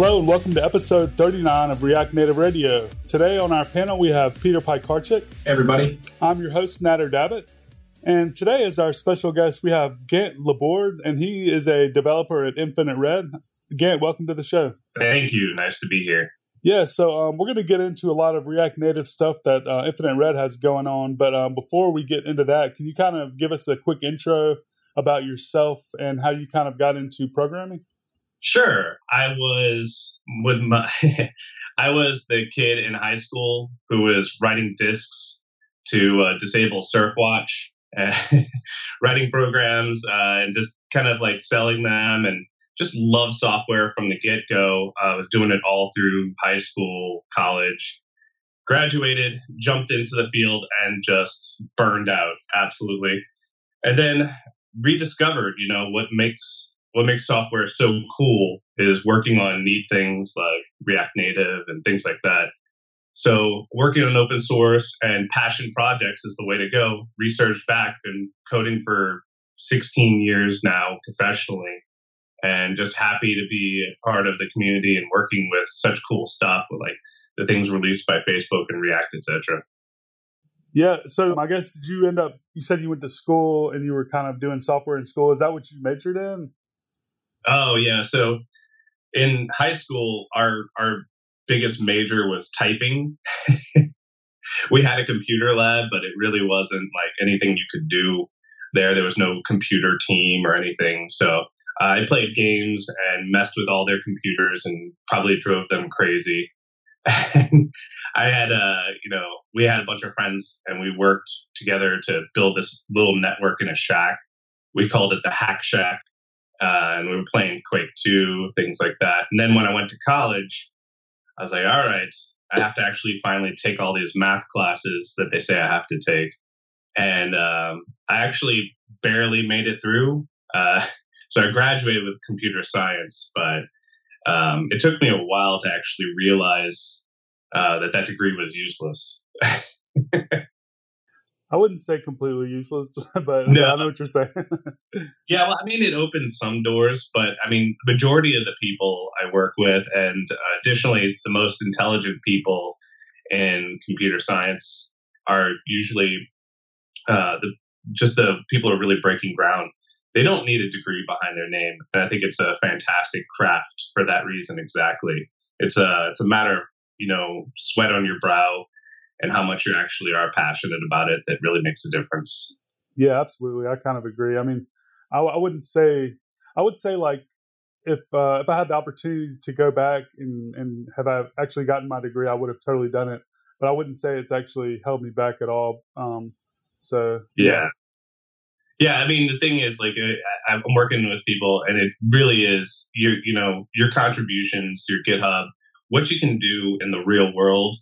Hello and welcome to episode 39 of React Native Radio. Today on our panel we have Peter Piekarczyk. Hey everybody. I'm your host Nader Dabit. And today as our special guest we have Gant Laborde and he is a developer at Infinite Red. Gant, welcome to the show. Thank you. Nice to be here. Yeah, so um, we're going to get into a lot of React Native stuff that uh, Infinite Red has going on. But um, before we get into that, can you kind of give us a quick intro about yourself and how you kind of got into programming? Sure. I was with my I was the kid in high school who was writing discs to uh, disable Surfwatch, writing programs uh, and just kind of like selling them and just love software from the get go. I was doing it all through high school, college. Graduated, jumped into the field, and just burned out absolutely. And then rediscovered, you know, what makes what makes software so cool is working on neat things like React Native and things like that. So working on open source and passion projects is the way to go. Research back, been coding for 16 years now professionally and just happy to be a part of the community and working with such cool stuff with like the things released by Facebook and React, etc. Yeah. So I guess did you end up? You said you went to school and you were kind of doing software in school. Is that what you majored in? Oh yeah. So in high school, our our biggest major was typing. we had a computer lab, but it really wasn't like anything you could do there. There was no computer team or anything. So I played games and messed with all their computers and probably drove them crazy. I had a, you know, we had a bunch of friends and we worked together to build this little network in a shack. We called it the Hack Shack uh, and we were playing Quake 2, things like that. And then when I went to college, I was like, all right, I have to actually finally take all these math classes that they say I have to take. And um, I actually barely made it through. Uh, so I graduated with computer science, but um, it took me a while to actually realize uh, that that degree was useless. I wouldn't say completely useless, but no. I know what you're saying. yeah, well, I mean, it opens some doors, but I mean, majority of the people I work with, and uh, additionally, the most intelligent people in computer science are usually uh, the just the people who are really breaking ground. They don't need a degree behind their name, and I think it's a fantastic craft for that reason. Exactly, it's a it's a matter of you know sweat on your brow and how much you actually are passionate about it that really makes a difference. Yeah, absolutely. I kind of agree. I mean, I, I wouldn't say I would say like if uh, if I had the opportunity to go back and and have I actually gotten my degree, I would have totally done it. But I wouldn't say it's actually held me back at all. Um, so yeah. yeah. I mean, the thing is, like, I'm working with people, and it really is your, you know, your contributions, your GitHub, what you can do in the real world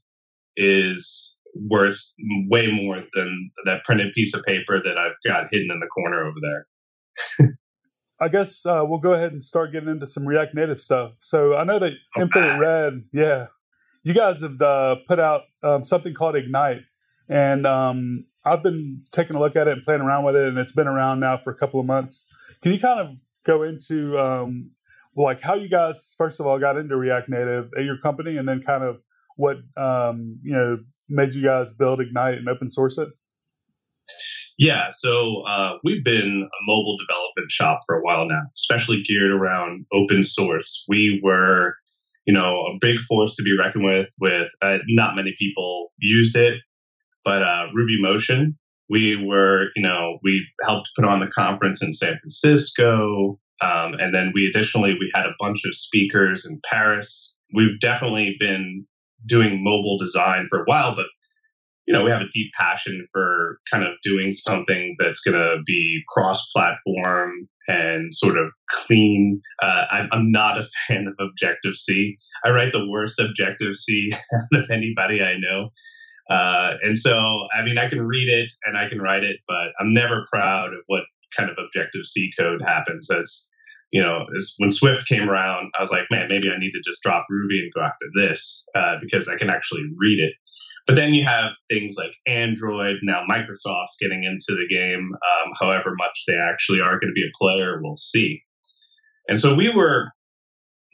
is worth way more than that printed piece of paper that I've got hidden in the corner over there. I guess uh, we'll go ahead and start getting into some React Native stuff. So I know that. Infinite Red, yeah, you guys have uh, put out um, something called Ignite, and um, I've been taking a look at it and playing around with it, and it's been around now for a couple of months. Can you kind of go into um, like how you guys first of all got into React Native at your company, and then kind of what um, you know made you guys build Ignite and open source it? Yeah, so uh, we've been a mobile development shop for a while now, especially geared around open source. We were, you know, a big force to be reckoned with. With uh, not many people used it, but uh, Ruby Motion. We were, you know, we helped put on the conference in San Francisco, um, and then we additionally we had a bunch of speakers in Paris. We've definitely been doing mobile design for a while, but you know, we have a deep passion for kind of doing something that's going to be cross-platform and sort of clean. Uh, I'm, I'm, not a fan of Objective C. I write the worst Objective C out of anybody I know. Uh, and so, I mean, I can read it and I can write it, but I'm never proud of what kind of Objective C code happens. That's you know, when Swift came around, I was like, man, maybe I need to just drop Ruby and go after this uh, because I can actually read it. But then you have things like Android, now Microsoft getting into the game. Um, however much they actually are going to be a player, we'll see. And so we were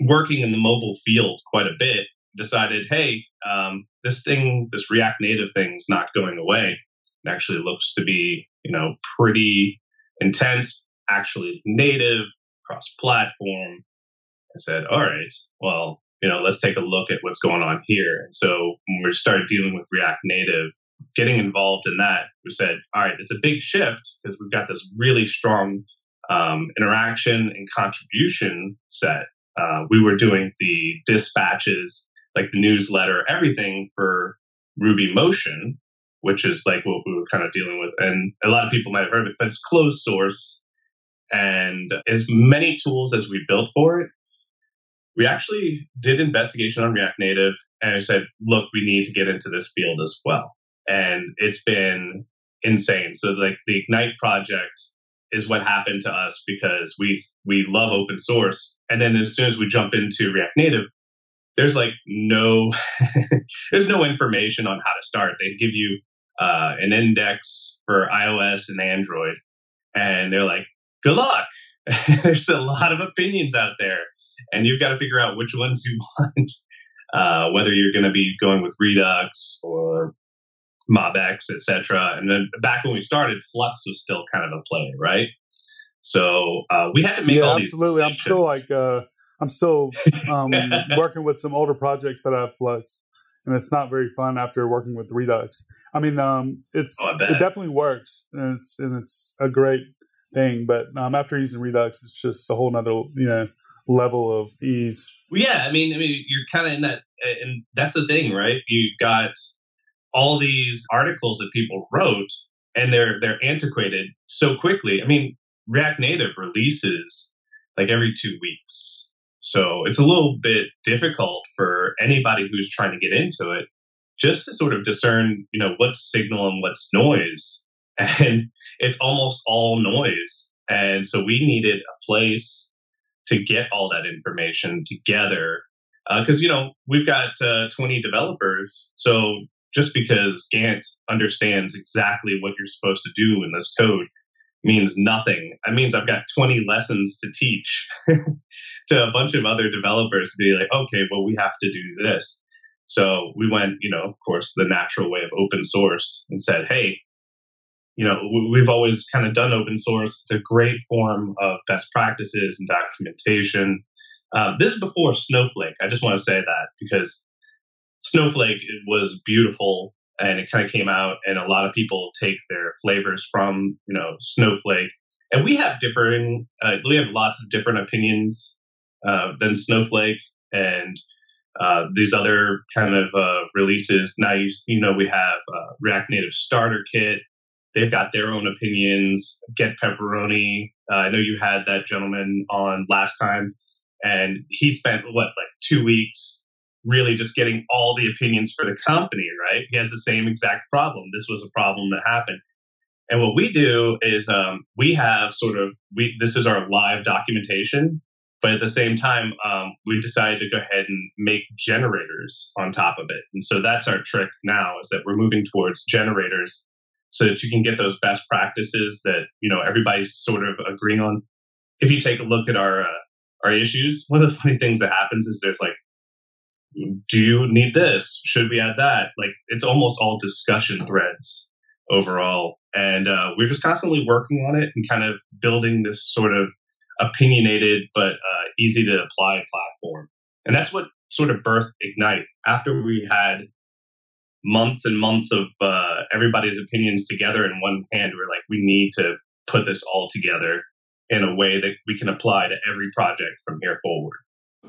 working in the mobile field quite a bit, decided, hey, um, this thing, this React Native thing is not going away. It actually looks to be, you know, pretty intense, actually native, cross platform. I said, all right, well, you know, let's take a look at what's going on here. And so when we started dealing with React Native, getting involved in that, we said, all right, it's a big shift because we've got this really strong um, interaction and contribution set. Uh, we were doing the dispatches, like the newsletter, everything for Ruby Motion, which is like what we were kind of dealing with. And a lot of people might have heard of it, but it's closed source. And as many tools as we built for it, we actually did investigation on React Native and I said, look, we need to get into this field as well. And it's been insane. So like the Ignite project is what happened to us because we we love open source. And then as soon as we jump into React Native, there's like no there's no information on how to start. They give you uh, an index for iOS and Android, and they're like, "Good luck." there's a lot of opinions out there, and you've got to figure out which ones you want. Uh, whether you're going to be going with Redux or MobX, etc. And then back when we started, Flux was still kind of a play, right? So uh, we had to make yeah, all these. Absolutely, I'm still like uh, I'm still um, working with some older projects that have Flux, and it's not very fun after working with Redux. I mean, um, it's oh, it definitely works, and it's and it's a great thing. But um, after using Redux, it's just a whole nother you know level of ease. Well, yeah, I mean, I mean, you're kind of in that, and that's the thing, right? You've got all these articles that people wrote, and they're they're antiquated so quickly. I mean, React Native releases like every two weeks, so it's a little bit difficult for anybody who's trying to get into it just to sort of discern, you know, what's signal and what's noise. And it's almost all noise. And so we needed a place to get all that information together. Because, uh, you know, we've got uh, 20 developers. So just because Gant understands exactly what you're supposed to do in this code means nothing. It means I've got 20 lessons to teach to a bunch of other developers to be like, okay, well, we have to do this. So we went, you know, of course, the natural way of open source and said, hey, you know, we've always kind of done open source. It's a great form of best practices and documentation. Uh, this is before Snowflake. I just want to say that because Snowflake was beautiful and it kind of came out and a lot of people take their flavors from, you know, Snowflake. And we have differing, uh, we have lots of different opinions uh, than Snowflake and uh, these other kind of uh, releases. Now, you, you know, we have uh, React Native Starter Kit. They've got their own opinions. Get Pepperoni. Uh, I know you had that gentleman on last time, and he spent what like two weeks really just getting all the opinions for the company, right? He has the same exact problem. This was a problem that happened. And what we do is um, we have sort of we this is our live documentation, but at the same time um, we decided to go ahead and make generators on top of it. And so that's our trick now is that we're moving towards generators so that you can get those best practices that you know everybody's sort of agreeing on. If you take a look at our uh, our issues, one of the funny things that happens is there's like do you need this? Should we add that? Like it's almost all discussion threads overall. And uh, we're just constantly working on it and kind of building this sort of opinionated but uh, easy to apply platform. And that's what sort of birthed Ignite. After we had months and months of uh, everybody's opinions together in one hand, we're like, we need to put this all together in a way that we can apply to every project from here forward.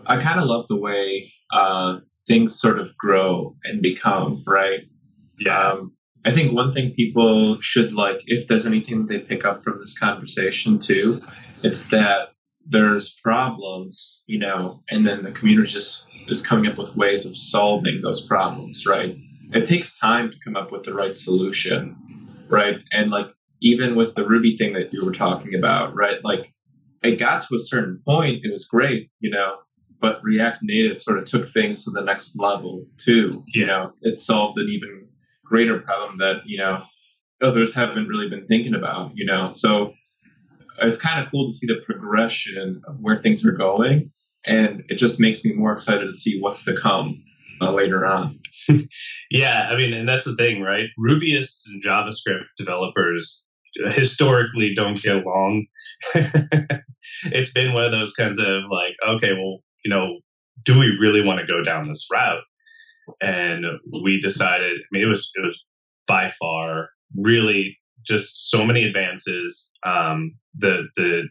I kind of love the way uh, things sort of grow and become, right? Yeah. Um, I think one thing people should like, if there's anything that they pick up from this conversation too, it's that there's problems, you know, and then the community just is coming up with ways of solving those problems, right? It takes time to come up with the right solution, right? And like even with the Ruby thing that you were talking about, right? Like it got to a certain point, it was great, you know, but React Native sort of took things to the next level too. You know, it solved an even greater problem that you know others haven't really been thinking about. You know, so it's kind of cool to see the progression of where things are going. and it just makes me more excited to see what's to come uh, later on. yeah, I mean, and that's the thing, right? Rubyists and JavaScript developers historically don't get along. it's been one of those kinds of like, okay, well, you know, do we really want to go down this route? And we decided. I mean, it was it was by far really just so many advances. Um, the the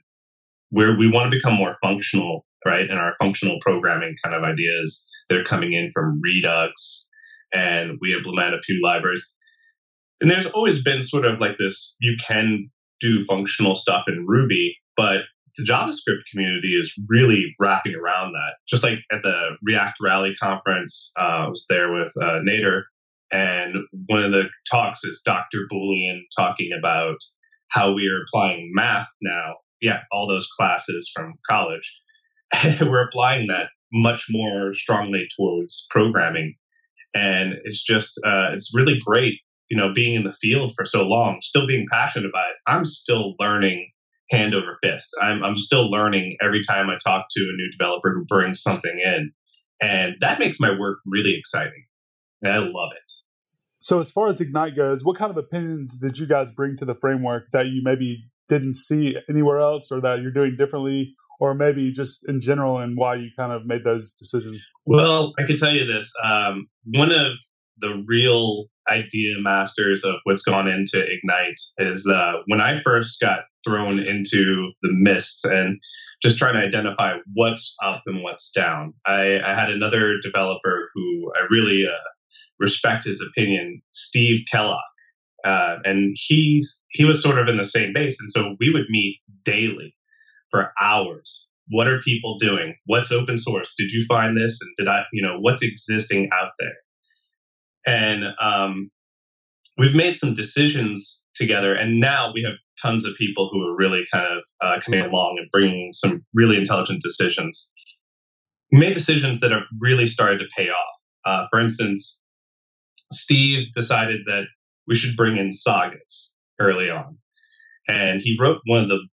where we want to become more functional, right? And our functional programming kind of ideas they're coming in from Redux, and we implement a few libraries. And there's always been sort of like this: you can do functional stuff in Ruby, but the JavaScript community is really wrapping around that. Just like at the React Rally conference, uh, I was there with uh, Nader, and one of the talks is Dr. Boolean talking about how we are applying math now. Yeah, all those classes from college. We're applying that much more strongly towards programming. And it's just, uh, it's really great, you know, being in the field for so long, still being passionate about it. I'm still learning hand over fist. I'm, I'm still learning every time I talk to a new developer who brings something in. And that makes my work really exciting. And I love it. So, as far as Ignite goes, what kind of opinions did you guys bring to the framework that you maybe didn't see anywhere else or that you're doing differently or maybe just in general and why you kind of made those decisions? Well, I can tell you this. Um, one of the real idea masters of what's gone into Ignite is uh, when I first got thrown into the mists and just trying to identify what's up and what's down. I, I had another developer who I really uh, respect his opinion, Steve Kellock. Uh, and he's he was sort of in the same base, and so we would meet daily for hours. What are people doing? What's open source? Did you find this? And did I, you know, what's existing out there? And um, we've made some decisions together, and now we have tons of people who are really kind of uh, coming along and bringing some really intelligent decisions. We made decisions that have really started to pay off. Uh, for instance, Steve decided that we should bring in sagas early on. And he wrote one of the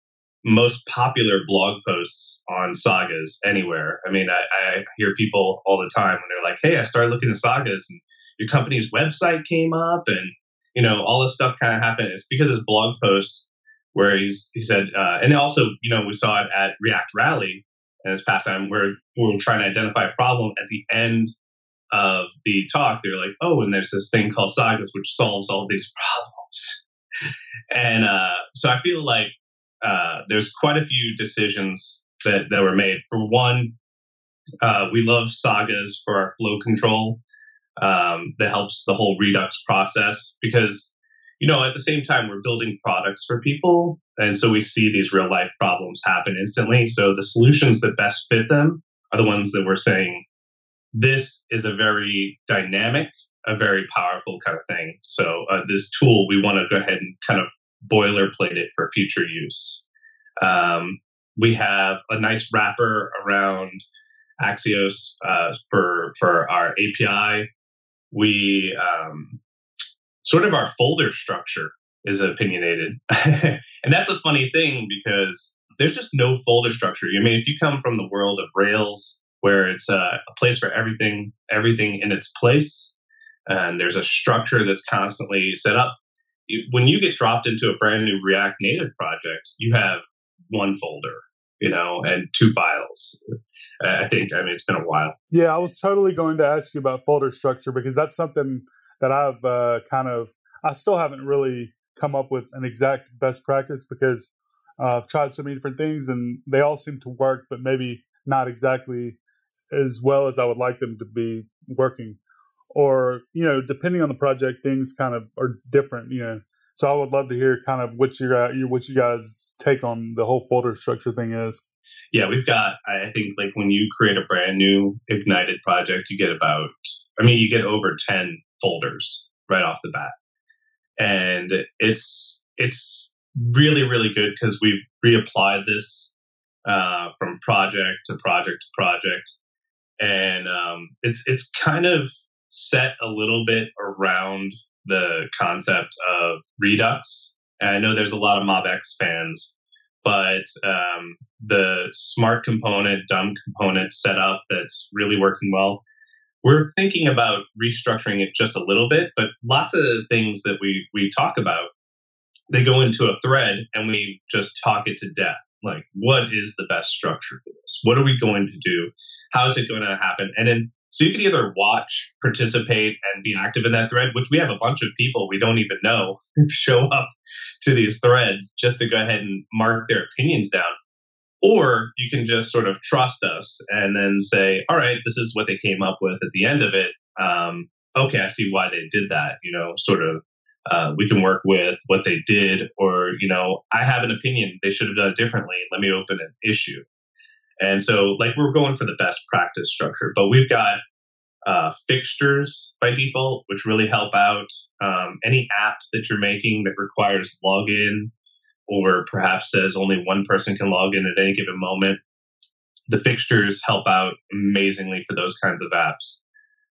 most popular blog posts on sagas anywhere. I mean, I, I, hear people all the time when they're like, "Hey, I started looking at sagas, and your company's website came up, and you know all this stuff kind of happened." It's because his blog post where he's he said, uh, and also you know we saw it at React Rally and this past time where we are trying to identify a problem at the end of the talk. They're like, "Oh, and there's this thing called sagas which solves all these problems." and uh, so I feel like uh, there's quite a few decisions that, that were made. For one, uh, we love sagas for our flow control um, that helps the whole Redux process because, you know, at the same time, we're building products for people. And so we see these real life problems happen instantly. So the solutions that best fit them are the ones that we're saying, this is a very dynamic, a very powerful kind of thing. So uh, this tool, we want to go ahead and kind of boilerplate it for future use. Um, we have a nice wrapper around Axios uh, for for our API. We um, sort of our folder structure is opinionated, and that's a funny thing because there's just no folder structure. I mean, if you come from the world of Rails, where it's a, a place for everything, everything in its place, and there's a structure that's constantly set up when you get dropped into a brand new React Native project, you have one folder, you know, and two files. I think. I mean, it's been a while. Yeah, I was totally going to ask you about folder structure because that's something that I've uh, kind of. I still haven't really come up with an exact best practice because uh, I've tried so many different things and they all seem to work, but maybe not exactly as well as I would like them to be working or you know depending on the project things kind of are different you know. So i would love to hear kind of what your what you guys take on the whole folder structure thing is. Yeah we've got i think like when you create a brand new ignited project you get about i mean you get over 10 folders right off the bat. And it's it's really really good because we've reapplied this uh, from project to project to project. And um, it's it's kind of set a little bit around the concept of Redux. And I know there's a lot of MobX fans but um, the smart component, dumb component setup that's really working well. We're thinking about restructuring it just a little bit, but lots of the things that we we talk about, they go into a thread and we just talk it to death. Like, what is the best structure for this? What are we going to do? How is it going to happen? And then so you can either watch, participate, and be active in that thread, which we have a bunch of people we don't even know show up to these threads just to go ahead and mark their opinions down. Or you can just sort of trust us and then say, all right, this is what they came up with at the end of it. Um, okay, I see why they did that. You know, sort of, uh, we can work with what they did, or, you know, I have an opinion. They should have done it differently. Let me open an issue. And so, like, we're going for the best practice structure, but we've got uh, fixtures by default, which really help out um, any app that you're making that requires login or perhaps says only one person can log in at any given moment. The fixtures help out amazingly for those kinds of apps.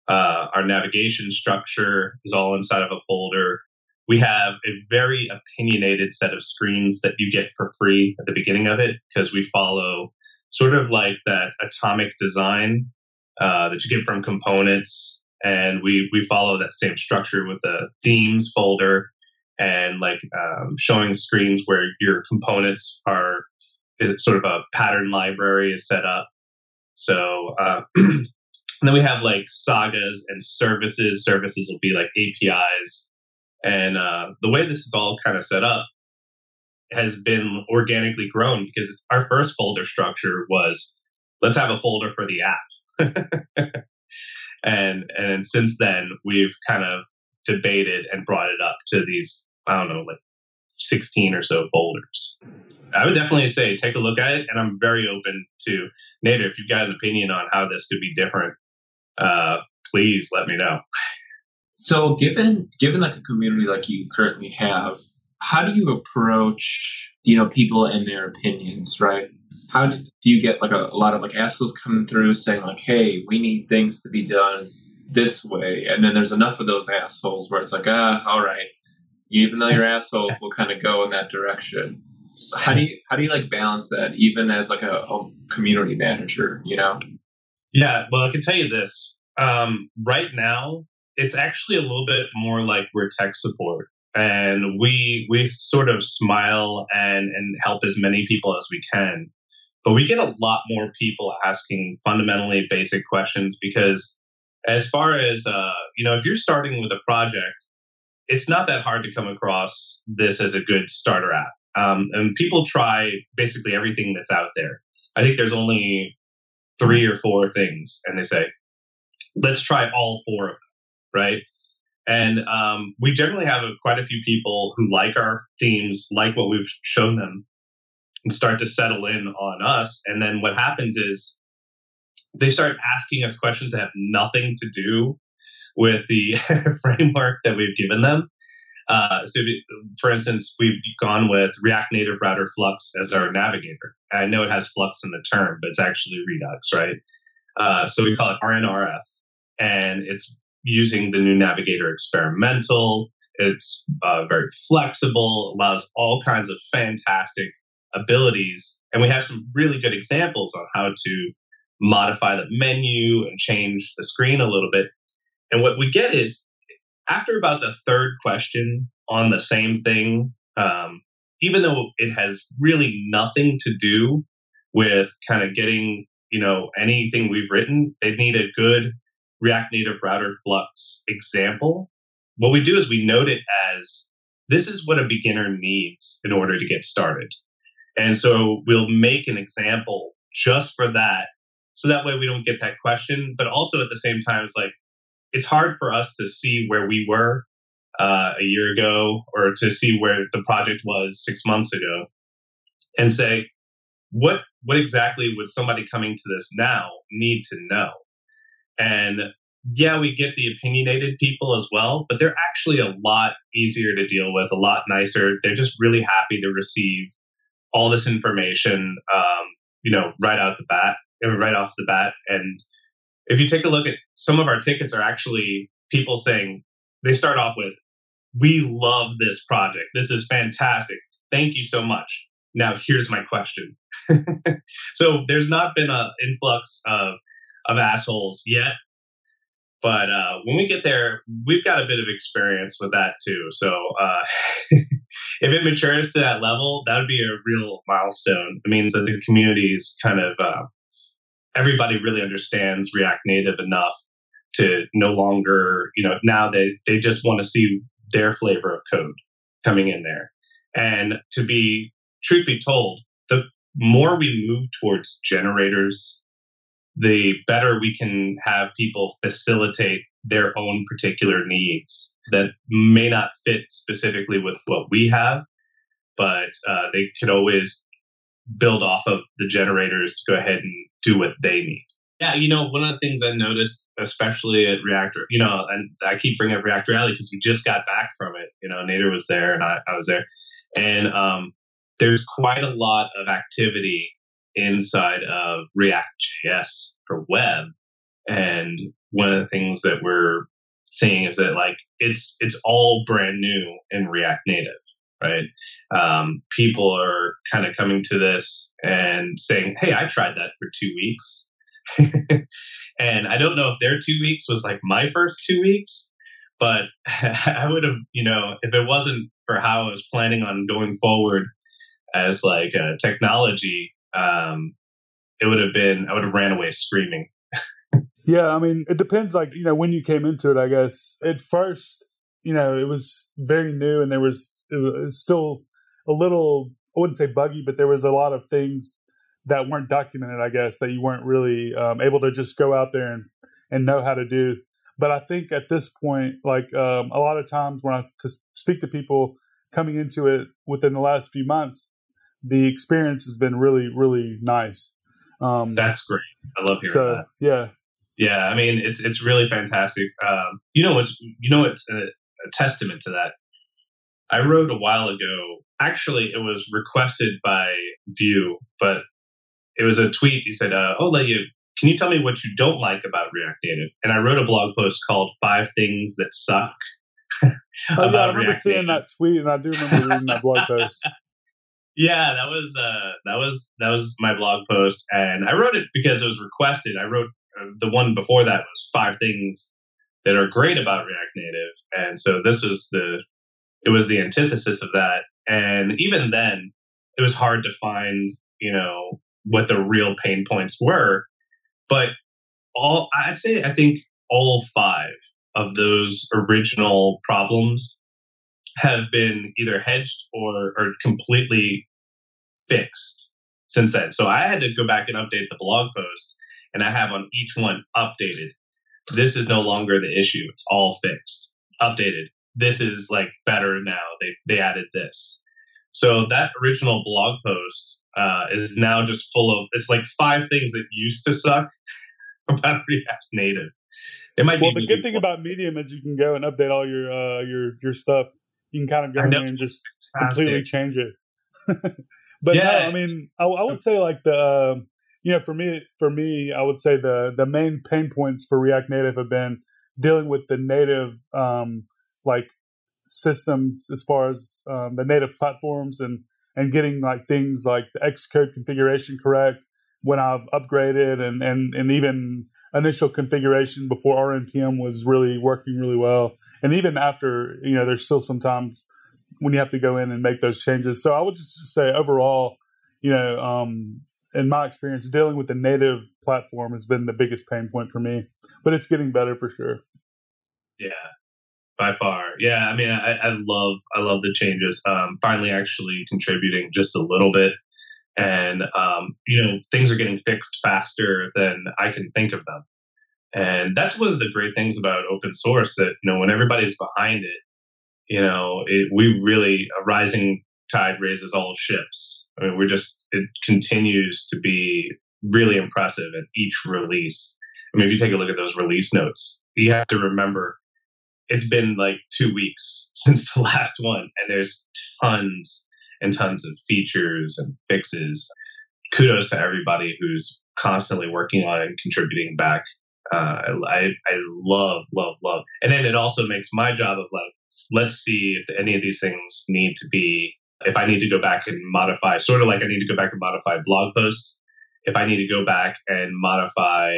Uh, our navigation structure is all inside of a folder. We have a very opinionated set of screens that you get for free at the beginning of it because we follow sort of like that atomic design uh, that you get from components. And we, we follow that same structure with the themes folder and like um, showing screens where your components are sort of a pattern library is set up. So, uh, and then we have like sagas and services. Services will be like APIs. And uh, the way this is all kind of set up has been organically grown because our first folder structure was let's have a folder for the app. and and since then we've kind of debated and brought it up to these I don't know like 16 or so folders. I would definitely say take a look at it and I'm very open to Nader if you've got an opinion on how this could be different uh, please let me know. So given given like a community like you currently have how do you approach you know people and their opinions right? How do, do you get like a, a lot of like assholes coming through saying like hey we need things to be done this way and then there's enough of those assholes where it's like ah all right. Even though you're asshole we'll kind of go in that direction. How do you how do you like balance that even as like a, a community manager you know? Yeah well i can tell you this. Um, right now it's actually a little bit more like we're tech support. And we we sort of smile and and help as many people as we can. But we get a lot more people asking fundamentally basic questions because as far as uh, you know if you're starting with a project it's not that hard to come across this as a good starter app. Um, and people try basically everything that's out there. I think there's only three or four things and they say let's try all four of them right and um, we generally have a, quite a few people who like our themes, like what we've shown them, and start to settle in on us. And then what happens is they start asking us questions that have nothing to do with the framework that we've given them. Uh, so, for instance, we've gone with React Native Router Flux as our navigator. I know it has Flux in the term, but it's actually Redux, right? Uh, so we call it RNRF, and it's using the new Navigator Experimental. It's uh, very flexible, allows all kinds of fantastic abilities. And we have some really good examples on how to modify the menu and change the screen a little bit. And what we get is after about the third question on the same thing, um, even though it has really nothing to do with kind of getting you know anything we've written, they need a good React Native Router Flux example, what we do is we note it as this is what a beginner needs in order to get started. And so we'll make an example just for that. So that way we don't get that question. But also at the same time, like, it's hard for us to see where we were uh, a year ago or to see where the project was six months ago and say, what, what exactly would somebody coming to this now need to know? And yeah, we get the opinionated people as well, but they're actually a lot easier to deal with, a lot nicer. They're just really happy to receive all this information, um, you know, right out the bat, right off the bat. And if you take a look at some of our tickets, are actually people saying they start off with, "We love this project. This is fantastic. Thank you so much. now here's my question. so there's not been an influx of of assholes yet, but uh, when we get there, we've got a bit of experience with that too. So uh, if it matures to that level, that would be a real milestone. It means that the community is kind of uh, everybody really understands React Native enough to no longer, you know, now they they just want to see their flavor of code coming in there. And to be truth be told, the more we move towards generators, the better we can have people facilitate their own particular needs that may not fit specifically with what we have, but uh, they could always build off of the generators to go ahead and do what they need. Yeah, you know, one of the things I noticed, especially at Reactor, you know, and I keep bringing up React Rally because we just got back from it. You know, Nader was there and I, I was there. And um, there's quite a lot of activity inside of React.js for web. And one of the things that we're seeing is that like it's it's all brand new in React Native, right? Um, people are kind of coming to this and saying, "Hey, I tried that for two weeks." and I don't know if their two weeks was like my first two weeks, but I would have, you know, if it wasn't for how I was planning on going forward as like a technology, um, it would have been I would have ran away screaming. yeah, I mean, it depends. Like you know, when you came into it, I guess at first, you know, it was very new, and there was, it was still a little. I wouldn't say buggy, but there was a lot of things that weren't documented. I guess that you weren't really um, able to just go out there and and know how to do. But I think at this point, like um, a lot of times when I to speak to people coming into it within the last few months, the experience has been really, really nice. Um, That's great. I love hearing so, that. Yeah. Yeah. I mean, it's, it's really fantastic. Um, you know, it's, you know, it's a, a testament to that. I wrote a while ago, actually it was requested by Vjeux, but it was a tweet. He said, uh, "Oh, let you. Can you tell me what you don't like about React Native?" And I wrote a blog post called Five Things That Suck." oh yeah, I remember React seeing Native. that tweet, and I do remember reading that blog post. Yeah, that was uh, that was that was my blog post, and I wrote it because it was requested. I wrote uh, the one before that was five things that are great about React Native, and so this was the it was the antithesis of that. And even then, it was hard to find you know what the real pain points were, but all I'd say I think all five of those original problems have been either hedged or, or completely fixed since then. So I had to go back and update the blog post, and I have on each one updated. This is no longer the issue. It's all fixed, updated. This is like better now. They they added this. So that original blog post uh, is now just full of it's like five things that used to suck about React Native. It might well, the good thing about Medium is you can go and update all your uh, your your stuff you can kind of go in and just Fantastic. completely change it. but yeah. no, I mean, I, I would say like the, uh, you know, for me, for me, I would say the the main pain points for React Native have been dealing with the native um, like systems as far as um, the native platforms and and getting like things like the Xcode configuration correct when I've upgraded and and and even initial configuration before RNPM was really working really well. And even after, you know, there's still sometimes when you have to go in and make those changes. So I would just say overall, you know, um, in my experience, dealing with the native platform has been the biggest pain point for me, but it's getting better for sure. Yeah, by far. Yeah, I mean, I, I love, I love the changes. Um, finally, actually contributing just a little bit and um, you know things are getting fixed faster than I can think of them. And that's one of the great things about open source that you know when everybody's behind it, you know, it, we really a rising tide raises all ships. I mean, we're just it continues to be really impressive at each release. I mean, if you take a look at those release notes, you have to remember it's been like two weeks since the last one, and there's tons and tons of features and fixes. Kudos to everybody who's constantly working on it and contributing back. Uh, I, I love, love, love. And then it also makes my job of like, let's see if any of these things need to be if I need to go back and modify, sort of like I need to go back and modify blog posts, if I need to go back and modify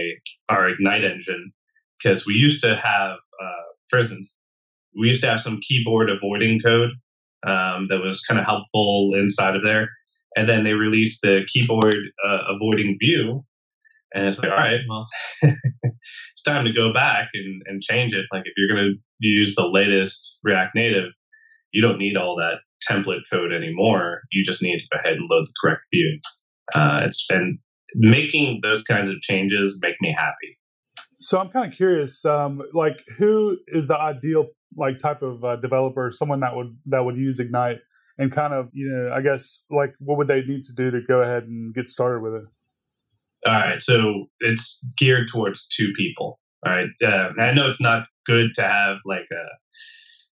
our Ignite engine, because we used to have, uh, for instance, we used to have some keyboard avoiding code um, that was kind of helpful inside of there. And then they released the keyboard uh, avoiding view. And it's like, all right, well, it's time to go back and, and change it. Like, if you're going to use the latest React Native, you don't need all that template code anymore. You just need to go ahead and load the correct view. Uh, it's been making those kinds of changes make me happy. So I'm kind of curious, um, like who is the ideal like type of uh, developer, someone that would that would use Ignite, and kind of you know, I guess like what would they need to do to go ahead and get started with it? All right, so it's geared towards two people. All right, uh, I know it's not good to have like a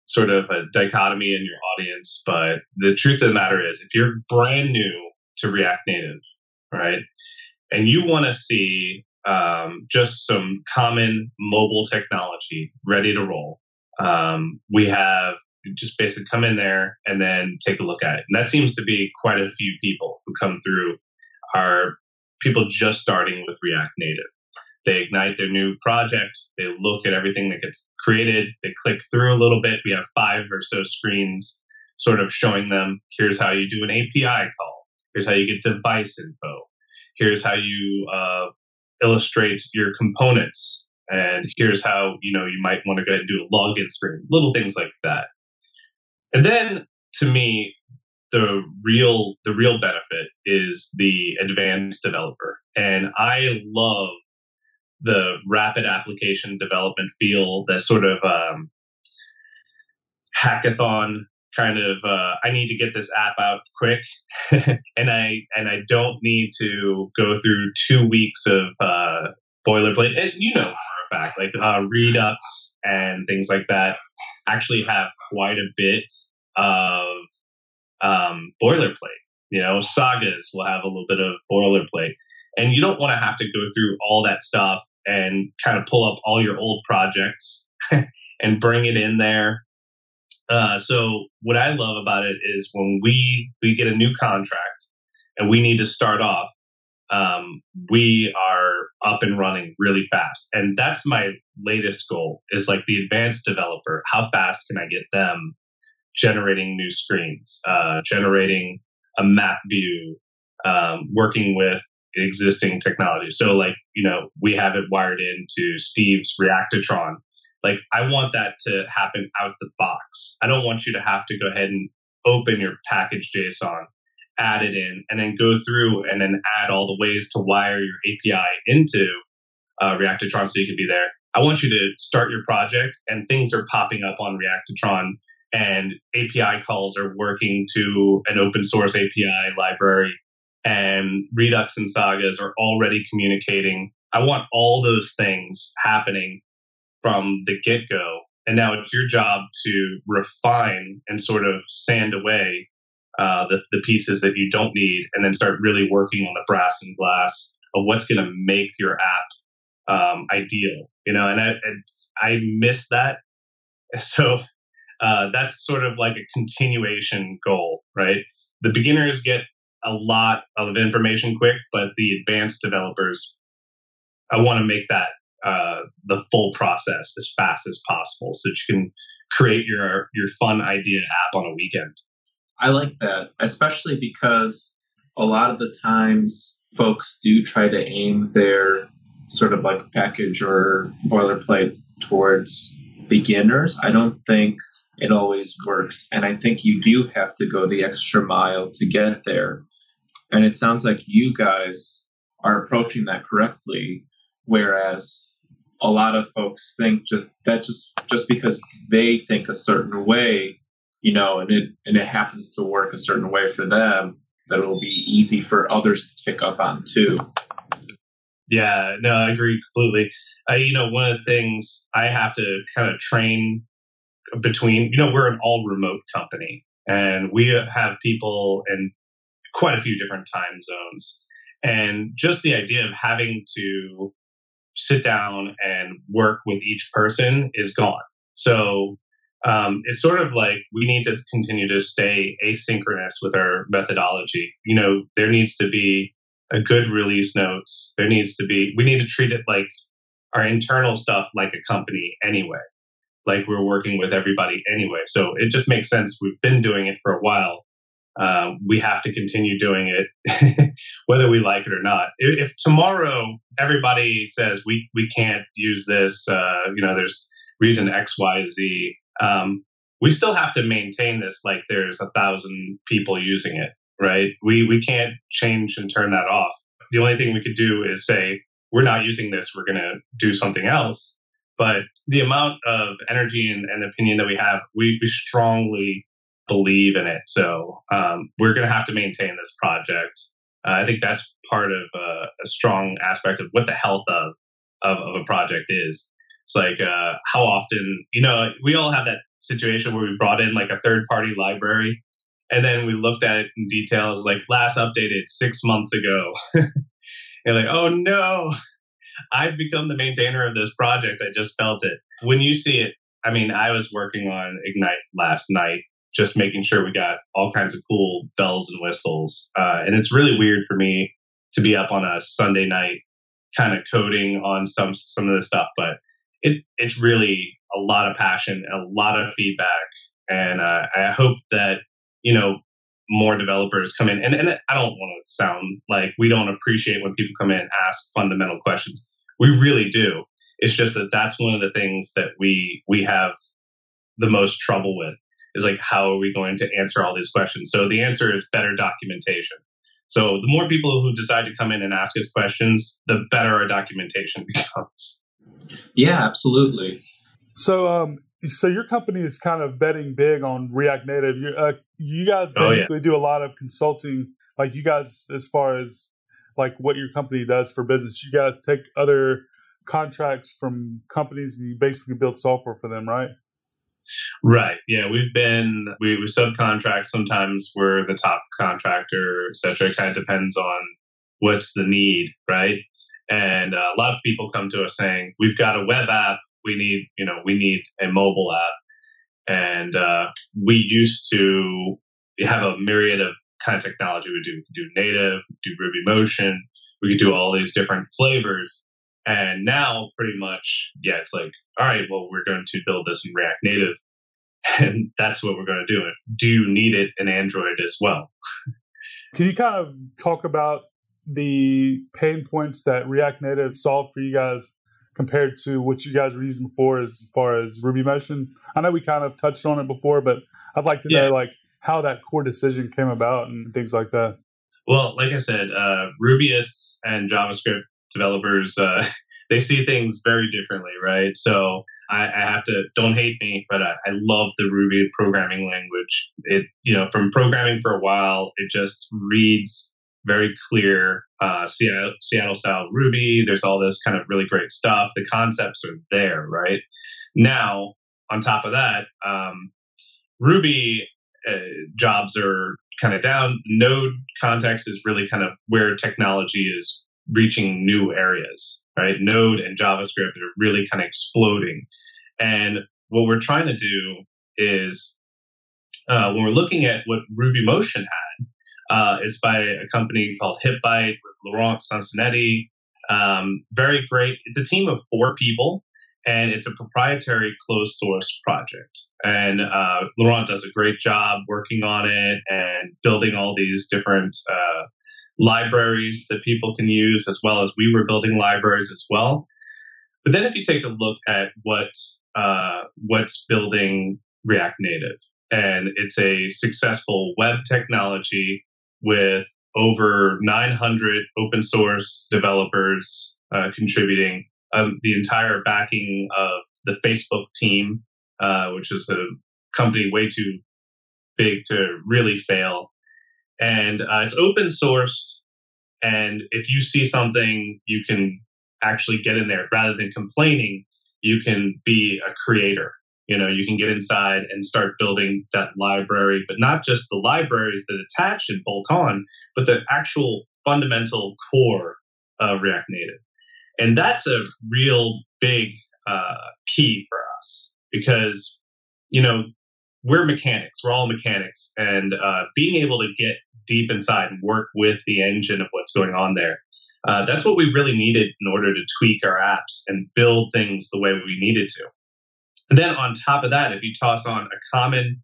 sort of a dichotomy in your audience, but the truth of the matter is, if you're brand new to React Native, right, and you want to see um, just some common mobile technology ready to roll, um, we have just basically come in there and then take a look at it. And that seems to be quite a few people who come through are people just starting with React Native. They ignite their new project, they look at everything that gets created, they click through a little bit. We have five or so screens sort of showing them here's how you do an API call, here's how you get device info, here's how you uh, illustrate your components and here's how you know you might want to go ahead and do a login screen little things like that. And then to me the real the real benefit is the advanced developer and i love the rapid application development feel that sort of um, hackathon kind of uh, I need to get this app out quick, and I and I don't need to go through two weeks of uh, boilerplate. And you know for a fact, like uh, Redux and things like that actually have quite a bit of um, boilerplate. You know, sagas will have a little bit of boilerplate, and you don't want to have to go through all that stuff and kind of pull up all your old projects and bring it in there uh, so what I love about it is when we we get a new contract and we need to start off, um, we are up and running really fast, and that's my latest goal. Is like the advanced developer. How fast can I get them generating new screens, uh, generating a map view, um, working with existing technology. So like you know we have it wired into Steve's Reactotron like I want that to happen out the box. I don't want you to have to go ahead and open your package JSON, add it in, and then go through and then add all the ways to wire your API into uh, so you can be there. I want you to start your project and things are popping up on Reactotron and API calls are working to an open source API library and Redux and Sagas are already communicating. I want all those things happening from the get go. And now it's your job to refine and sort of sand away uh, the, the pieces that you don't need and then start really working on the brass and glass of what's going to make your app um, ideal. You know, and I, I miss that. So uh, that's sort of like a continuation goal, right? The beginners get a lot of information quick, but the advanced developers, I want to make that uh, the full process as fast as possible so that you can create your your fun idea app on a weekend. I like that, especially because a lot of the times folks do try to aim their sort of like package or boilerplate towards beginners. I don't think it always works. And I think you do have to go the extra mile to get there. And it sounds like you guys are approaching that correctly. Whereas a lot of folks think just that just just because they think a certain way, you know, and it and it happens to work a certain way for them, that it'll be easy for others to pick up on too. Yeah, no, I agree completely. I, you know, one of the things I have to kind of train between, you know, we're an all remote company and we have people in quite a few different time zones. And just the idea of having to sit down and work with each person is gone. So um, it's sort of like we need to continue to stay asynchronous with our methodology. You know, there needs to be a good release notes. There needs to be, we need to treat it like our internal stuff like a company anyway, like we're working with everybody anyway. So it just makes sense. We've been doing it for a while. Uh, we have to continue doing it, whether we like it or not. If, if, tomorrow everybody says we, we can't use this, uh, you know, there's reason X, Y, Z, um, we still have to maintain this like there's a thousand people using it, right? We we can't change and turn that off. The only thing we could do is say we're not using this. We're going to do something else. But the amount of energy and, and opinion that we have, we, we strongly believe in it. So um, we're going to have to maintain this project. Uh, I think that's part of uh, a strong aspect of what the health of, of, of a project is. It's like uh, how often, you know, we all have that situation where we brought in like a third party library and then we looked at it in details like last updated six months ago. and like, oh no, I've become the maintainer of this project. I just felt it. When you see it, I mean, I was working on Ignite last night, just making sure we got all kinds of cool bells and whistles. Uh, and it's really weird for me to be up on a Sunday night kind of coding on some some of this stuff, but it it's really a lot of passion a lot of feedback. And uh, I hope that you know more developers come in. And, and I don't want to sound like we don't appreciate when people come in and ask fundamental questions. We really do. It's just that that's one of the things that we we have the most trouble with is like how are we going to answer all these questions? So the answer is better documentation. So the more people who decide to come in and ask us questions, the better our documentation becomes. Yeah, absolutely. So, um, so your company is kind of betting big on React Native. You, uh, you guys basically oh, yeah. do a lot of consulting. Like you guys, as far as like what your company does for business, you guys take other contracts from companies and you basically build software for them, right? Right. Yeah, we've been we, we subcontract. Sometimes we're the top contractor, etc. It kind of depends on what's the need, right? And a lot of people come to us saying, "We've got a web app. We need, you know, we need a mobile app." And uh, we used to have a myriad of kind of technology. We do, we do native, do RubyMotion. We could do all these different flavors. And now, pretty much, yeah, it's like, all right, well, we're going to build this in React Native, and that's what we're going to do. Do you need it in Android as well? Can you kind of talk about the pain points that React Native solved for you guys compared to what you guys were using before as far as RubyMotion? I know we kind of touched on it before, but I'd like to yeah. know like how that core decision came about and things like that. Well, like I said, uh, Rubyists and JavaScript developers uh, they see things very differently, right? So I, I have to don't hate me, but I, I, love the Ruby programming language. It you know from programming for a while, it just reads very clear uh, Seattle, Seattle style Ruby. There's all this kind of really great stuff. The concepts are there, right? Now, on top of that, um, Ruby uh, jobs are kind of down. Node context is really kind of where technology is reaching new areas, right? Node and JavaScript are really kind of exploding. And what we're trying to do is uh, when we're looking at what RubyMotion uh, it's by a company called HipByte with Laurent Sansonetti. Um, very great. It's a team of four people, and it's a proprietary closed source project. And uh, Laurent does a great job working on it and building all these different uh, libraries that people can use, as well as we were building libraries as well. But then, if you take a look at what uh, what's building React Native, and it's a successful web technology with over 900 open source developers uh, contributing, um, the entire backing of the Facebook team, uh, which is a company way too big to really fail. And uh, it's open sourced. And if you see something, you can actually get in there rather than complaining. You can be a creator you know you can get inside and start building that library but not just the libraries that attach and bolt on but the actual fundamental core of react native and that's a real big uh, key for us because you know, we're mechanics. We're all mechanics, and uh, being able to get deep inside and work with the engine of what's going on there. Uh, that's what we really needed in order to tweak our apps and build things the way we needed to. And then on top of that, if you toss on a common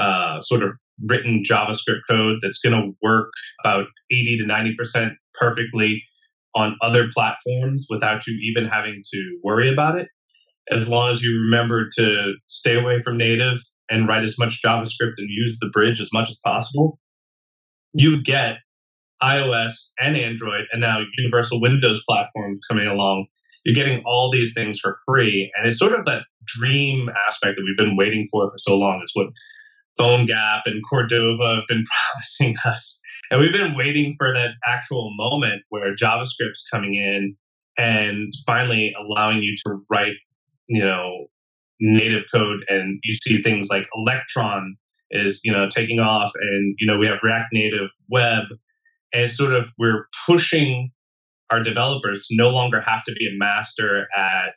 uh, sort of written JavaScript code that's going to work about 80 to 90% perfectly on other platforms without you even having to worry about it, as long as you remember to stay away from native and write as much JavaScript and use the bridge as much as possible, you get iOS and Android and now Universal Windows platforms coming along. You're getting all these things for free. And it's sort of that dream aspect that we've been waiting for for so long. It's what PhoneGap and Cordova have been promising us. And we've been waiting for that actual moment where JavaScript's coming in and finally allowing you to write, you know, native code. And you see things like Electron is, you know, taking off and, you know, we have React Native Web. And sort of we're pushing our developers to no longer have to be a master at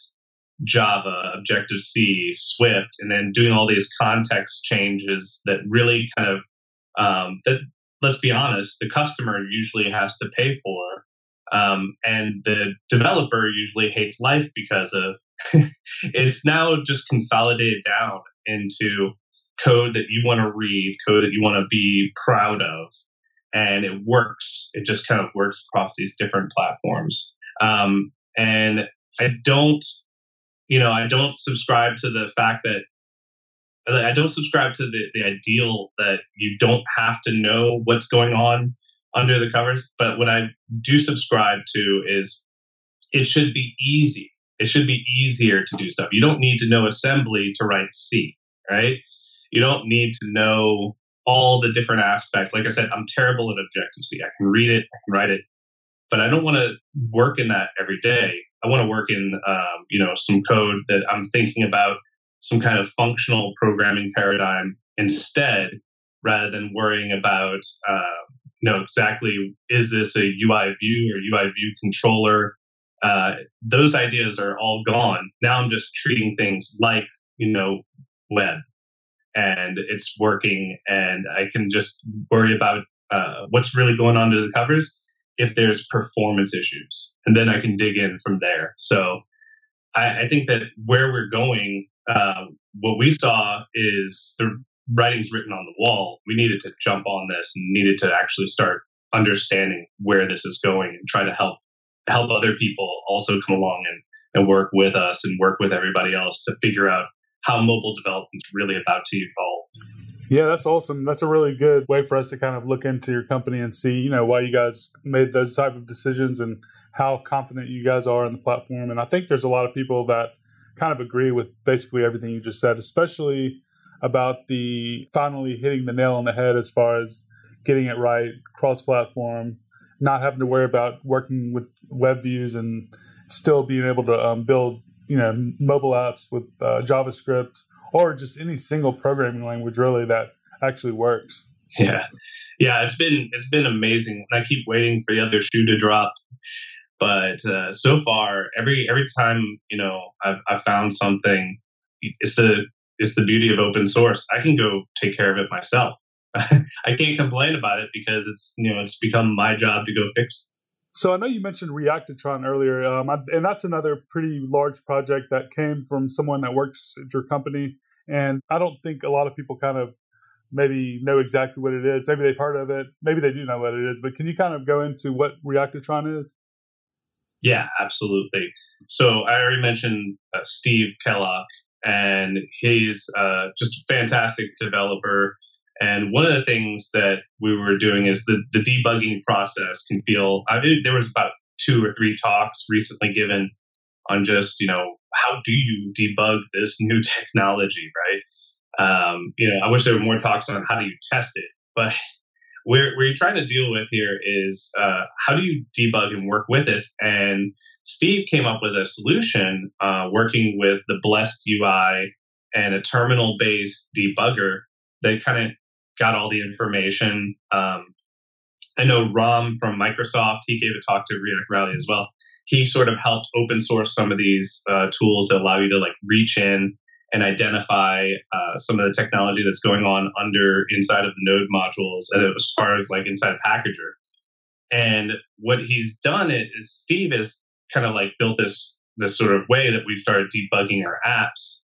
Java, Objective C, Swift, and then doing all these context changes that really kind of um, that let's be honest, the customer usually has to pay for, um, and the developer usually hates life because of it's now just consolidated down into code that you want to read, code that you want to be proud of, and it works. It just kind of works across these different platforms. Um, and I don't you know, I don't subscribe to the fact that I don't subscribe to the, the ideal that you don't have to know what's going on under the covers. But what I do subscribe to is it should be easy. It should be easier to do stuff. You don't need to know assembly to write C, right? You don't need to know all the different aspects. Like I said, I'm terrible at Objective C. I can read it, I can write it, but I don't want to work in that every day. I want to work in, um, you know, some code that I'm thinking about some kind of functional programming paradigm instead, rather than worrying about, uh, you know, exactly is this a UI view or UI view controller? Uh, those ideas are all gone. Now I'm just treating things like, you know, web and it's working and I can just worry about uh, what's really going on to the covers if there's performance issues, and then I can dig in from there. So I, I think that where we're going, uh, what we saw is the writing's written on the wall. We needed to jump on this and needed to actually start understanding where this is going and try to help help other people also come along and, and work with us and work with everybody else to figure out how mobile development is really about to evolve. Yeah, that's awesome. That's a really good way for us to kind of look into your company and see, you know, why you guys made those type of decisions and how confident you guys are in the platform. And I think there's a lot of people that kind of agree with basically everything you just said, especially about the finally hitting the nail on the head as far as getting it right, cross platform, not having to worry about working with web views and still being able to um, build, you know, mobile apps with uh, JavaScript or just any single programming language really that actually works. Yeah, yeah, it's been it's been amazing. And I keep waiting for the other shoe to drop, but uh, so far, every every time you know I've, I've found something, it's the it's the beauty of open source. I can go take care of it myself. I can't complain about it because it's you know it's become my job to go fix so I know you mentioned Reactotron earlier, um, and that's another pretty large project that came from someone that works at your company. And I don't think a lot of people kind of maybe know exactly what it is. Maybe they've heard of it. Maybe they do know what it is. But can you kind of go into what Reactotron is? Yeah, absolutely. So I already mentioned uh, Steve Kellock, and he's uh, just a fantastic developer and one of the things that we were doing is the, the debugging process can feel, I mean, there was about two or three talks recently given on just, you know, how do you debug this new technology, right? Um, you know, I wish there were more talks on how do you test it, but you're trying to deal with here is uh, how do you debug and work with this? And Steve came up with a solution uh, working with the Blessed UI and a terminal based debugger that kind of got all the information. Um, I know Rom from Microsoft, he gave a talk to React Rally as well. He sort of helped open source some of these uh, tools that allow you to like reach in and identify uh, some of the technology that's going on under inside of the node modules and as far as like inside packager and what he's done it steve has kind of like built this this sort of way that we've started debugging our apps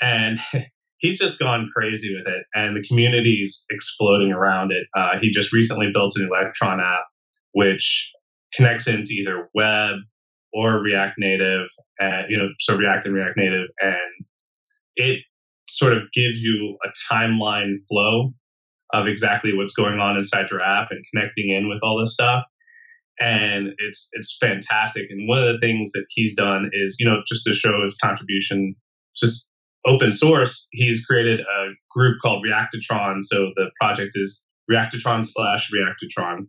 and he's just gone crazy with it and the community's exploding around it. Uh, he just recently built an electron app which connects into either web or react native and you know so react and react native and it sort of gives you a timeline flow of exactly what's going on inside your app and connecting in with all this stuff. And it's it's fantastic. And one of the things that he's done is you know just to show his contribution just open source he's created a group called reactotron so the project is reactotron slash reactotron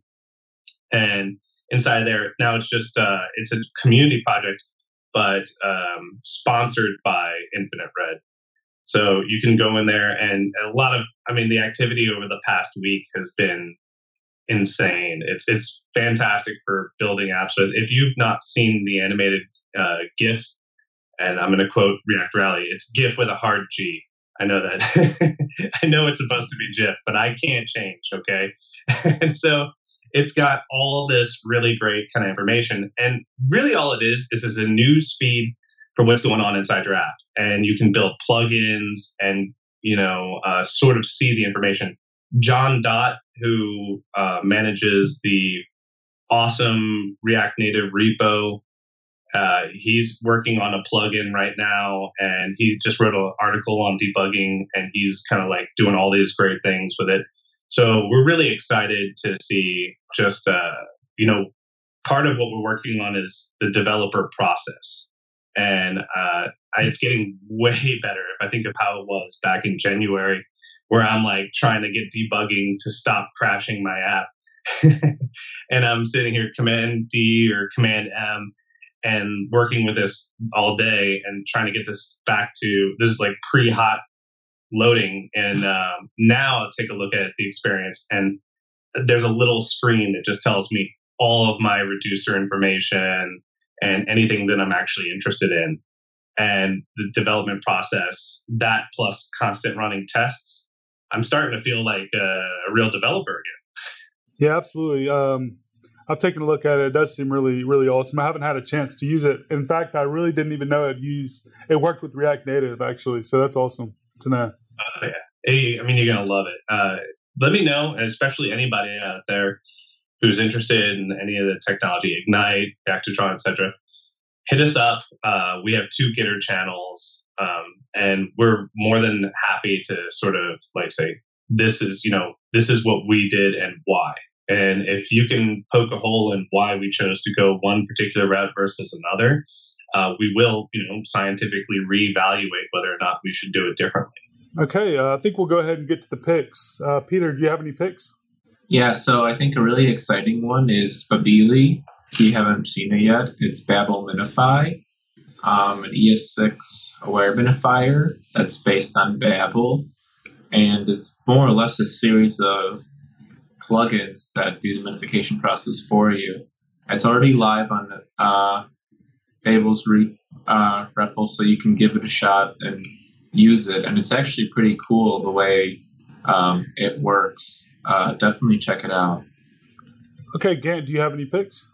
and inside there now it's just uh, it's a community project but um, sponsored by infinite red so you can go in there and a lot of, I mean, the activity over the past week has been insane. It's it's fantastic for building apps. But if you've not seen the animated uh, GIF, and I'm going to quote React Rally, it's GIF with a hard G. I know that. I know it's supposed to be GIF, but I can't change. Okay, and so it's got all this really great kind of information, and really all it is is is a news feed for what's going on inside your app. And you can build plugins and, you know, uh, sort of see the information. jondot, who uh, manages the awesome React Native repo, uh, he's working on a plugin right now, and he just wrote an article on debugging, and he's kind of like doing all these great things with it. So we're really excited to see just, uh, you know, part of what we're working on is the developer process. And uh, it's getting way better. If I think of how it was back in January, where I'm like trying to get debugging to stop crashing my app, and I'm sitting here Command D or Command M and working with this all day and trying to get this back to this is like pre-hot loading and um, now I'll take a look at the experience and there's a little screen that just tells me all of my reducer information and anything that I'm actually interested in. And the development process, that plus constant running tests, I'm starting to feel like a, a real developer again. Yeah, absolutely. Um, I've taken a look at it. It does seem really, really awesome. I haven't had a chance to use it. In fact, I really didn't even know it used. It worked with React Native actually, so that's awesome to know. Oh yeah, hey, I mean you're gonna love it. Uh, let me know, especially anybody out there who's interested in any of the technology, Ignite, Reactotron, etc., hit us up. Uh, we have two Gitter channels, um, and we're more than happy to sort of like say, this is, you know, this is what we did and why. And if you can poke a hole in why we chose to go one particular route versus another, uh, we will, you know, scientifically reevaluate whether or not we should do it differently. Okay, uh, I think we'll go ahead and get to the picks. Uh, Peter, do you have any picks? Yeah, so I think a really exciting one is Babili. If you haven't seen it yet, it's Babel Minify, um, an ES6 aware minifier that's based on Babel. And it's more or less a series of plugins that do the minification process for you. It's already live on uh, Babel's re- uh, REPL, so you can give it a shot and use it. And it's actually pretty cool the way um, it works. Uh, definitely check it out. Okay, Gant, do you have any picks?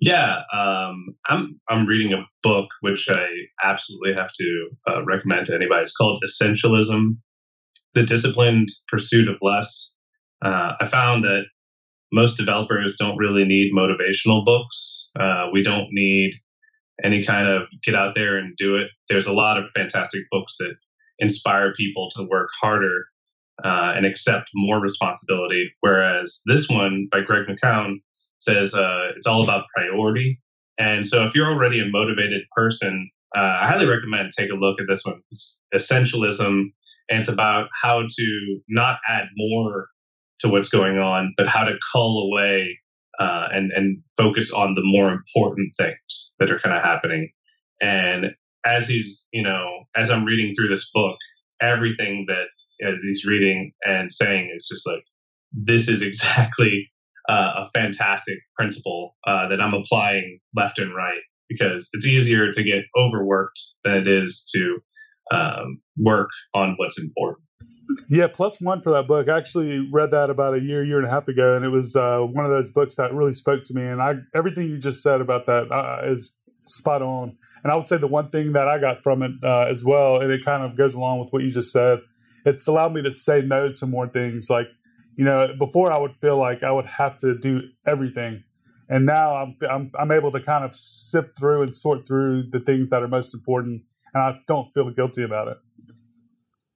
Yeah, um, I'm I'm reading a book which I absolutely have to uh, recommend to anybody. It's called Essentialism: The Disciplined Pursuit of Less. Uh, I found that most developers don't really need motivational books. Uh, we don't need any kind of get out there and do it. There's a lot of fantastic books that inspire people to work harder uh, and accept more responsibility. Whereas this one by Greg McKeown says uh, it's all about priority. And so if you're already a motivated person, uh, I highly recommend take a look at this one. It's essentialism, and it's about how to not add more to what's going on, but how to cull away uh, and and focus on the more important things that are kind of happening. And as he's, you know, as I'm reading through this book, everything that he's reading and saying is just like, this is exactly uh, a fantastic principle uh, that I'm applying left and right because it's easier to get overworked than it is to um, work on what's important. Yeah, plus one for that book. I actually read that about a year, year and a half ago, and it was uh, one of those books that really spoke to me. And I, everything you just said about that uh, is spot on. And I would say the one thing that I got from it uh, as well, and it kind of goes along with what you just said, it's allowed me to say no to more things. Like, you know, before I would feel like I would have to do everything, and now I'm I'm, I'm able to kind of sift through and sort through the things that are most important, and I don't feel guilty about it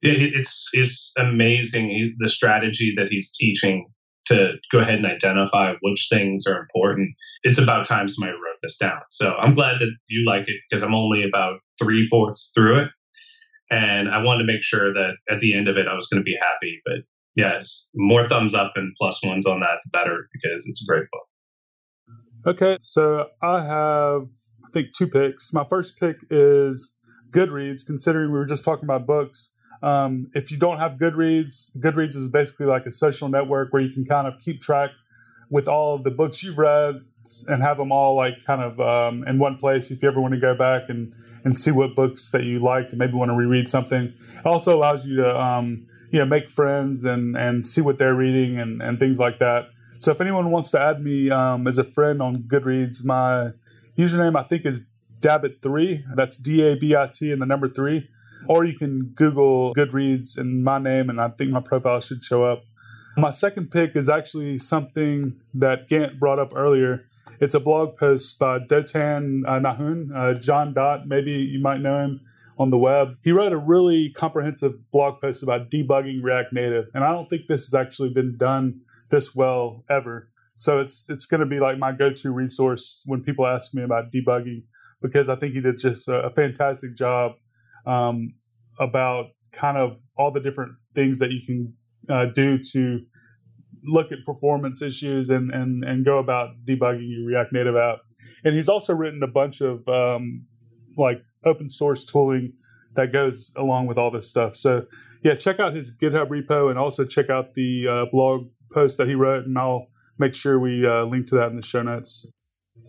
it's it's amazing the strategy that he's teaching to go ahead and identify which things are important. It's about time somebody wrote this down. So I'm glad that you like it because I'm only about three fourths through it. And I wanted to make sure that at the end of it, I was going to be happy. But yes, more thumbs up and plus ones on that, the better, because it's a great book. Okay. So I have, I think, two picks. My first pick is Goodreads, considering we were just talking about books. Um, if you don't have Goodreads, Goodreads is basically like a social network where you can kind of keep track with all of the books you've read and have them all like kind of um, in one place if you ever want to go back and, and see what books that you liked and maybe want to reread something. It also allows you to um, you know make friends and, and see what they're reading and, and things like that. So if anyone wants to add me um, as a friend on Goodreads, my username I think is Dabit3. That's D A B I T and the number three. Or you can Google Goodreads and my name, and I think my profile should show up. My second pick is actually something that Gant brought up earlier. It's a blog post by Dotan uh, Nahum, uh, jondot. Maybe you might know him on the web. He wrote a really comprehensive blog post about debugging React Native, and I don't think this has actually been done this well ever. So it's it's going to be like my go-to resource when people ask me about debugging because I think he did just a, a fantastic job um, about kind of all the different things that you can uh, do to look at performance issues and, and, and go about debugging your React Native app. And he's also written a bunch of um, like open source tooling that goes along with all this stuff. So yeah, check out his GitHub repo and also check out the uh, blog post that he wrote, and I'll make sure we uh, link to that in the show notes.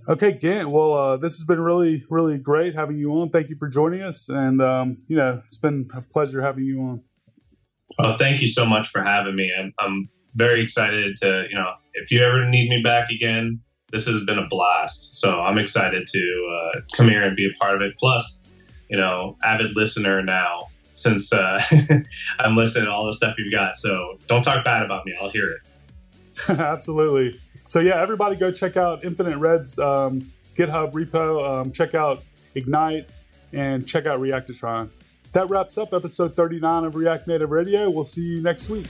Okay, Gant. Well, uh, this has been really, really great having you on. Thank you for joining us, and um, you know, it's been a pleasure having you on. Well, thank you so much for having me. I'm, I'm very excited to, you know, if you ever need me back again, this has been a blast. So I'm excited to uh, come here and be a part of it. Plus, you know, avid listener now since uh, I'm listening to all the stuff you've got. So don't talk bad about me. I'll hear it. Absolutely so yeah, everybody go check out Infinite Red's um, GitHub repo. Um, check out Ignite and check out Reactotron. That wraps up episode 39 of React Native Radio. We'll see you next week.